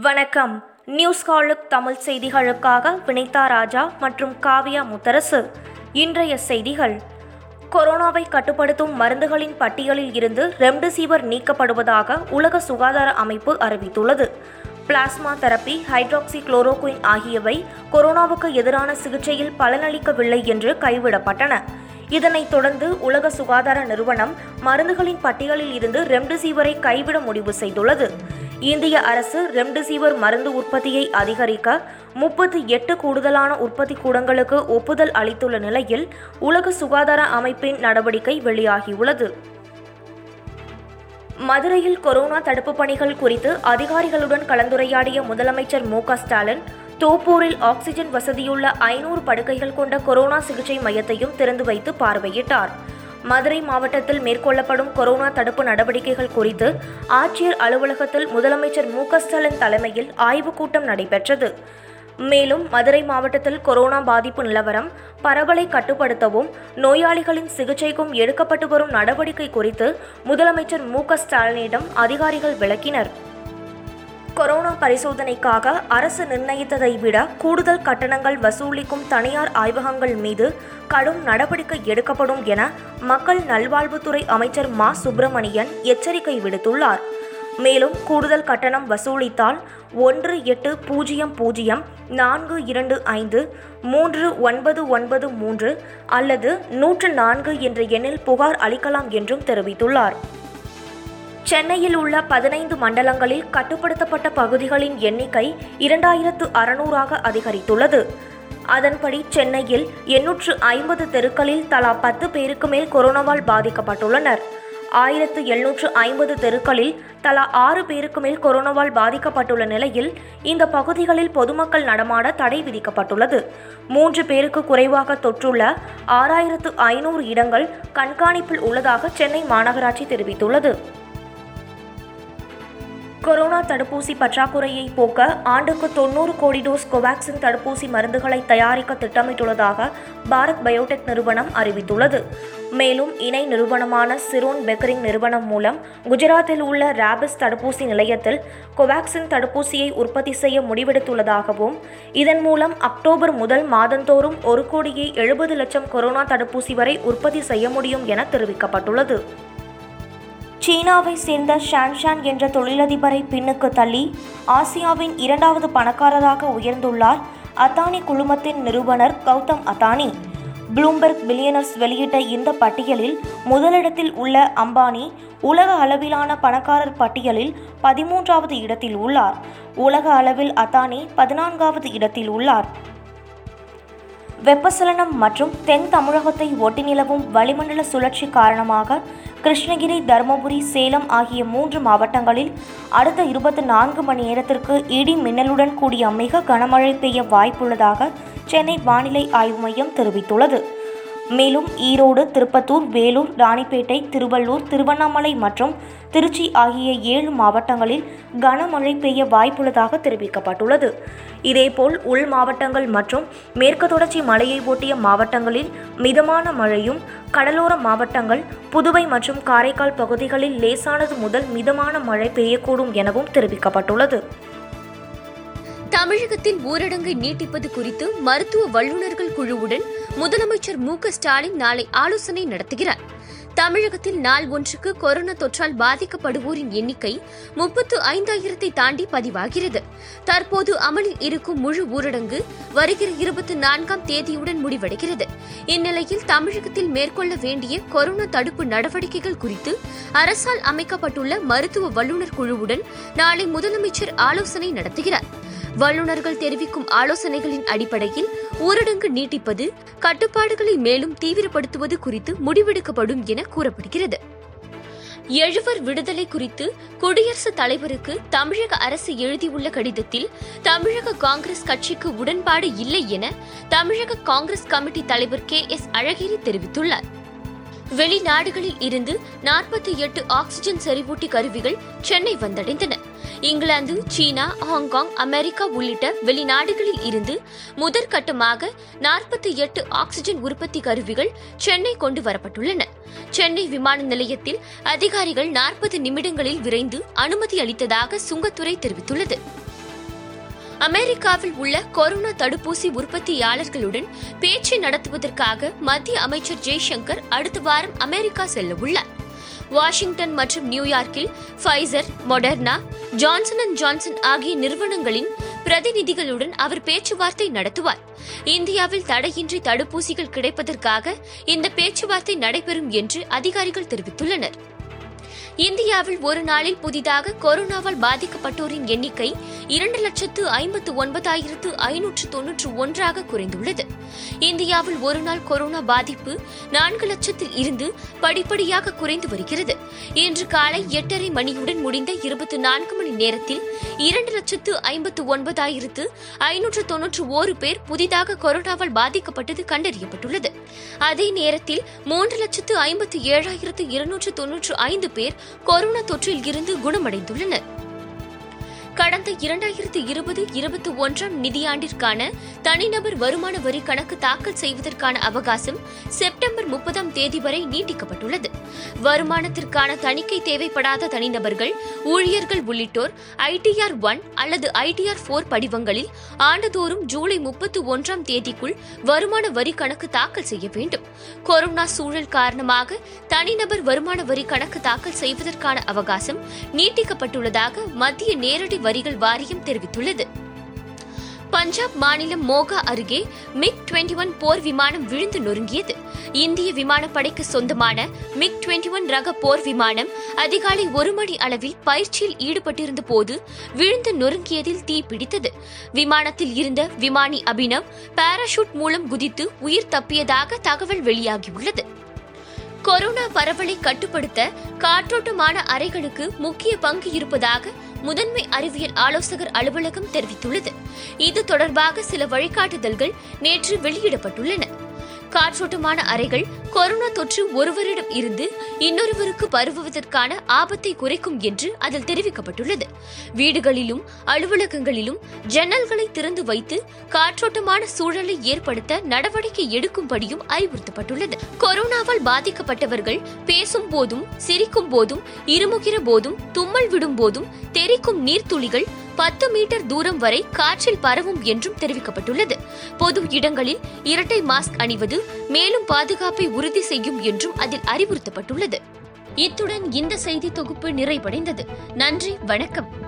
வணக்கம். நியூஸ் காலுக் தமிழ் செய்திகளுக்காக வினிதா ராஜா மற்றும் காவியா முத்தரசு. இன்றைய செய்திகள். கொரோனாவை கட்டுப்படுத்தும் மருந்துகளின் பட்டியலில் இருந்து ரெம்டெசிவர் நீக்கப்படுவதாக உலக சுகாதார அமைப்பு அறிவித்துள்ளது. பிளாஸ்மா தெரப்பி ஹைட்ராக்சி குளோரோகுயின் ஆகியவை கொரோனாவுக்கு எதிரான சிகிச்சையில் பலனளிக்கவில்லை என்று கைவிடப்பட்டன. இதனைத் தொடர்ந்து உலக சுகாதார நிறுவனம் மருந்துகளின் பட்டியலில் இருந்து ரெம்டெசிவரை கைவிட முடிவு செய்துள்ளது. இந்திய அரசு ரெம்டெசிவிர் மருந்து உற்பத்தியை அதிகரிக்க முப்பத்தி எட்டு கூடுதலான உற்பத்தி கூடங்களுக்கு ஒப்புதல் அளித்துள்ள நிலையில் உலக சுகாதார அமைப்பின் நடவடிக்கை வெளியாகியுள்ளது. மதுரையில் கொரோனா தடுப்பு பணிகள் குறித்து அதிகாரிகளுடன் கலந்துரையாடிய முதலமைச்சர் மு க ஸ்டாலின் தோப்பூரில் ஆக்சிஜன் வசதியுள்ள ஐநூறு படுக்கைகள் கொண்ட கொரோனா சிகிச்சை மையத்தையும் திறந்து வைத்து பார்வையிட்டார். மதுரை மாவட்டத்தில் மேற்கொள்ளப்படும் கொரோனா தடுப்பு நடவடிக்கைகள் குறித்து ஆட்சியர் அலுவலகத்தில் முதலமைச்சர் மு ஸ்டாலின் தலைமையில் ஆய்வுக் கூட்டம் நடைபெற்றது. மேலும் மதுரை மாவட்டத்தில் கொரோனா பாதிப்பு நிலவரம் பரவலை கட்டுப்படுத்தவும் நோயாளிகளின் சிகிச்சைக்கும் எடுக்கப்பட்டு வரும் நடவடிக்கை குறித்து முதலமைச்சர் மு ஸ்டாலினிடம் அதிகாரிகள் விளக்கினர். கொரோனா பரிசோதனைக்காக அரசு நிர்ணயித்ததை விட கூடுதல் கட்டணங்கள் வசூலிக்கும் தனியார் ஆய்வகங்கள் மீது கடும் நடவடிக்கை எடுக்கப்படும் என மக்கள் நல்வாழ்வுத்துறை அமைச்சர் மா. சுப்பிரமணியன் எச்சரிக்கை விடுத்துள்ளார். மேலும் கூடுதல் கட்டணம் வசூலித்தால் ஒன்று எட்டு பூஜ்ஜியம் பூஜ்ஜியம் நான்கு இரண்டு ஐந்து மூன்று ஒன்பது ஒன்பது மூன்று அல்லது நூற்று நான்கு என்ற எண்ணில் புகார் அளிக்கலாம் என்றும் தெரிவித்துள்ளார். சென்னையில் உள்ள பதினைந்து மண்டலங்களில் கட்டுப்படுத்தப்பட்ட பகுதிகளின் எண்ணிக்கை இரண்டாயிரத்து அறுநூறாக அதிகரித்துள்ளது. அதன்படி சென்னையில் எண்ணூற்று ஐம்பது தெருக்களில் தலா பத்து பேருக்கு மேல் கொரோனாவால் பாதிக்கப்பட்டுள்ளனர். ஆயிரத்து எழுநூற்று ஐம்பது தெருக்களில் தலா ஆறு பேருக்கு மேல் கொரோனாவால் பாதிக்கப்பட்டுள்ள நிலையில் இந்த பகுதிகளில் பொதுமக்கள் நடமாட தடை விதிக்கப்பட்டுள்ளது. மூன்று பேருக்கு குறைவாக தொற்றுள்ள ஆறாயிரத்து ஐநூறு இடங்கள் கண்காணிப்பில் உள்ளதாக சென்னை மாநகராட்சி தெரிவித்துள்ளது. கொரோனா தடுப்பூசி பற்றாக்குறையை போக்க ஆண்டுக்கு தொண்ணூறு கோடி டோஸ் கோவாக்சின் தடுப்பூசி மருந்துகளை தயாரிக்க திட்டமிட்டுள்ளதாக பாரத் பயோடெக் நிறுவனம் அறிவித்துள்ளது. மேலும் இணை நிறுவனமான சிரோன் பெக்கரிங் நிறுவனம் மூலம் குஜராத்தில் உள்ள ராபிஸ் தடுப்பூசி நிலையத்தில் கோவாக்சின் தடுப்பூசியை உற்பத்தி செய்ய முடிவெடுத்துள்ளதாகவும் இதன் மூலம் அக்டோபர் முதல் மாதந்தோறும் ஒரு கோடியே எழுபது லட்சம் கொரோனா தடுப்பூசி வரை உற்பத்தி செய்ய முடியும் என தெரிவிக்கப்பட்டுள்ளது. சீனாவை சேர்ந்த ஷான்ஷான் என்ற தொழிலதிபரை பின்னுக்கு தள்ளி ஆசியாவின் இரண்டாவது பணக்காரராக உயர்ந்துள்ளார் அத்தானி குழுமத்தின் நிறுவனர் கௌதம் அத்தானி. ப்ளூம்பெர்க் பில்லியனர்ஸ் வெளியிட்ட இந்த பட்டியலில் முதலிடத்தில் உள்ள அம்பானி உலக அளவிலான பணக்காரர் பட்டியலில் பதிமூன்றாவது இடத்தில் உள்ளார். உலக அளவில் அத்தானி பதினான்காவது இடத்தில் உள்ளார். வெப்பசலனம் மற்றும் தென் தமிழகத்தை ஒட்டி நிலவும் வளிமண்டல சுழற்சி காரணமாக கிருஷ்ணகிரி தருமபுரி சேலம் ஆகிய மூன்று மாவட்டங்களில் அடுத்த இருபத்தி நான்கு மணி நேரத்திற்கு இடி மின்னலுடன் கூடிய மிக கனமழை பெய்ய வாய்ப்புள்ளதாக சென்னை வானிலை ஆய்வு மையம் தெரிவித்துள்ளது. மேலும் ஈரோடு திருப்பத்தூர் வேலூர் ராணிப்பேட்டை திருவள்ளூர் திருவண்ணாமலை மற்றும் திருச்சி ஆகிய ஏழு மாவட்டங்களில் கனமழை பெய்ய வாய்ப்புள்ளதாக தெரிவிக்கப்பட்டுள்ளது. இதேபோல் உள் மாவட்டங்கள் மற்றும் மேற்கு தொடர்ச்சி மலையை ஒட்டிய மாவட்டங்களில் மிதமான மழையும் கடலோர மாவட்டங்கள் புதுவை மற்றும் காரைக்கால் பகுதிகளில் லேசானது முதல் மிதமான மழை பெய்யக்கூடும் எனவும் தெரிவிக்கப்பட்டுள்ளது. தமிழகத்தில் ஊரடங்கை நீட்டிப்பது குறித்து மருத்துவ வல்லுநர்கள் குழுவுடன் முதலமைச்சர் மு ஸ்டாலின் நாளை ஆலோசனை நடத்துகிறார். தமிழகத்தில் நாள் ஒன்றுக்கு கொரோனா தொற்றால் பாதிக்கப்படுவோரின் எண்ணிக்கை முப்பத்து ஐந்தாயிரத்தை தாண்டி பதிவாகிறது. தற்போது அமலில் இருக்கும் முழு ஊரடங்கு வருகிற இருபத்தி நான்காம் தேதியுடன் முடிவடைகிறது. இந்நிலையில் தமிழகத்தில் மேற்கொள்ள வேண்டிய கொரோனா தடுப்பு நடவடிக்கைகள் குறித்து அரசால் அமைக்கப்பட்டுள்ள மருத்துவ வல்லுநர் குழுவுடன் நாளை முதலமைச்சர் ஆலோசனை நடத்துகிறார். வல்லுநர்கள் தெரிவிக்கும் ஆலோசனைகளின் அடிப்படையில் ஊரடங்கு நீட்டிப்பது கட்டுப்பாடுகளை மேலும் தீவிரப்படுத்துவது குறித்து முடிவெடுக்கப்படும் என கூறப்படுகிறது. எழுவர் விடுதலை குறித்து குடியரசுத் தலைவருக்கு தமிழக அரசு எழுதியுள்ள கடிதத்தில் தமிழக காங்கிரஸ் கட்சிக்கு உடன்பாடு இல்லை என தமிழக காங்கிரஸ் கமிட்டி தலைவர் கே எஸ் அழகிரி தெரிவித்துள்ளார். வெளிநாடுகளில் இருந்து நாற்பத்தி எட்டு ஆக்ஸிஜன் செறிவூட்டி கருவிகள் சென்னை வந்தடைந்தன. இங்கிலாந்து சீனா ஹாங்காங் அமெரிக்கா உள்ளிட்ட வெளிநாடுகளில் இருந்து முதற்கட்டமாக நாற்பத்தி எட்டு ஆக்ஸிஜன் உற்பத்தி கருவிகள் சென்னை கொண்டு வரப்பட்டுள்ளன. சென்னை விமான நிலையத்தில் அதிகாரிகள் நாற்பது நிமிடங்களில் விரைந்து அனுமதி அளித்ததாக சுங்கத்துறை தெரிவித்துள்ளது. அமெரிக்காவில் உள்ள கொரோனா தடுப்பூசி உற்பத்தியாளர்களுடன் பேச்சு நடத்துவதற்காக மத்திய அமைச்சர் ஜெய்சங்கர் அடுத்த வாரம் அமெரிக்கா செல்ல உள்ளார் வாஷிங்டன் மற்றும் நியூயார்க்கில் Pfizer Moderna Johnson and Johnson ஆகிய நிறுவனங்களின் பிரதிநிதிகளுடன் அவர் பேச்சுவார்த்தை நடத்துவார். இந்தியாவில் தடையின்றி தடுப்பூசிகள் கிடைப்பதற்காக இந்த பேச்சுவார்த்தை நடைபெறும் என்று அதிகாரிகள் தெரிவித்துள்ளனர். இந்தியாவில் ஒரு நாளில் புதிதாக கொரோனாவால் பாதிக்கப்பட்டோரின் எண்ணிக்கை இரண்டு லட்சத்து ஐம்பத்து ஒன்பதாயிரத்து ஐநூற்று தொன்னூற்று ஒன்றாக குறைந்துள்ளது. இந்தியாவில் ஒரு நாள் கொரோனா பாதிப்பு நான்கு லட்சத்தில் இருந்து படிப்படியாக குறைந்து வருகிறது. இன்று காலை எட்டரை மணியுடன் முடிந்த இருபத்தி நான்கு மணி நேரத்தில் இரண்டு லட்சத்து ஐம்பத்து ஒன்பதாயிரத்து ஐநூற்று தொன்னூற்று ஓரு பேர் புதிதாக கொரோனாவால் பாதிக்கப்பட்டது கண்டறியப்பட்டுள்ளது. அதே நேரத்தில் மூன்று லட்சத்து ஐம்பத்து ஏழாயிரத்து இருநூற்று தொன்னூற்று ஐந்து பேர் கொரோனா தொற்றில் இருந்து குணமடைந்துள்ளனர். கடந்த இரண்டாயிரத்து இருபது இருபத்தி ஒன்றாம் நிதியாண்டிற்கான தனிநபர் வருமான வரி கணக்கு தாக்கல் செய்வதற்கான அவகாசம் செப்டம்பர் முப்பதாம் தேதி வரை நீட்டிக்கப்பட்டுள்ளது. வருமானத்திற்கான தணிக்கை தேவைப்படாத தனிநபர்கள் ஊழியர்கள் உள்ளிட்டோர் ஐடிஆர் ஒன் அல்லது ஐடிஆர் போர் படிவங்களில் ஆண்டுதோறும் ஜூலை முப்பத்தி ஒன்றாம் தேதிக்குள் வருமான வரி கணக்கு தாக்கல் செய்ய வேண்டும். கொரோனா சூழல் காரணமாக தனிநபர் வருமான வரி கணக்கு தாக்கல் செய்வதற்கான அவகாசம் நீட்டிக்கப்பட்டுள்ளதாக மத்திய நேரடி வரிகள் வாரியம் தெரிவித்துள்ளது. பஞ்சாப் மாநிலம் மோகா அருகே மிக் 21 ஒன் போர் விமானம் விழுந்து நொறுங்கியது. இந்திய விமானப்படைக்கு சொந்தமான மிக் 21 ஒன் ரக போர் விமானம் அதிகாலை ஒரு மணி அளவில் பயிற்சியில் ஈடுபட்டிருந்த போது விழுந்து நொறுங்கியதில் தீ பிடித்தது. விமானத்தில் இருந்த விமானி அபினவ் பாராஷூட் மூலம் குதித்து உயிர் தப்பியதாக தகவல் வெளியாகியுள்ளது. கொரோனா பரவலை கட்டுப்படுத்த காற்றோட்டமான அறைகளுக்கு முக்கிய பங்கு இருப்பதாக முதன்மை அறிவியல் ஆலோசகர் அலுவலகம் தெரிவித்துள்ளது. இது தொடர்பாக சில வழிகாட்டுதல்கள் நேற்று வெளியிடப்பட்டுள்ளன. காற்றோட்டமான அறைகள் கொரோனா தொற்று ஒருவரிடம் இருந்து இன்னொருவருக்கு பரவுவதற்கான ஆபத்தை குறைக்கும் என்று அதில் தெரிவிக்கப்பட்டுள்ளது. வீடுகளிலும் அலுவலகங்களிலும் ஜன்னல்களை திறந்து வைத்து காற்றோட்டமான சூழலை ஏற்படுத்த நடவடிக்கை எடுக்கும்படியும் அறிவுறுத்தப்பட்டுள்ளது. கொரோனாவால் பாதிக்கப்பட்டவர்கள் பேசும் போதும் சிரிக்கும் போதும் இருமுகிற போதும் தும்மல் விடும் போதும் தெரிக்கும் நீர்த்துளிகள் பத்து மீட்டர் தூரம் வரை காற்றில் பரவும் என்றும் தெரிவிக்கப்பட்டுள்ளது. பொது இடங்களில் இரட்டை மாஸ்க் அணிவது மேலும் பாதுகாப்பை உறுதி செய்யும் என்றும் அதில் அறிவுறுத்தப்பட்டுள்ளது. இத்துடன் இந்த செய்தி தொகுப்பு நிறைவடைந்தது. நன்றி வணக்கம்.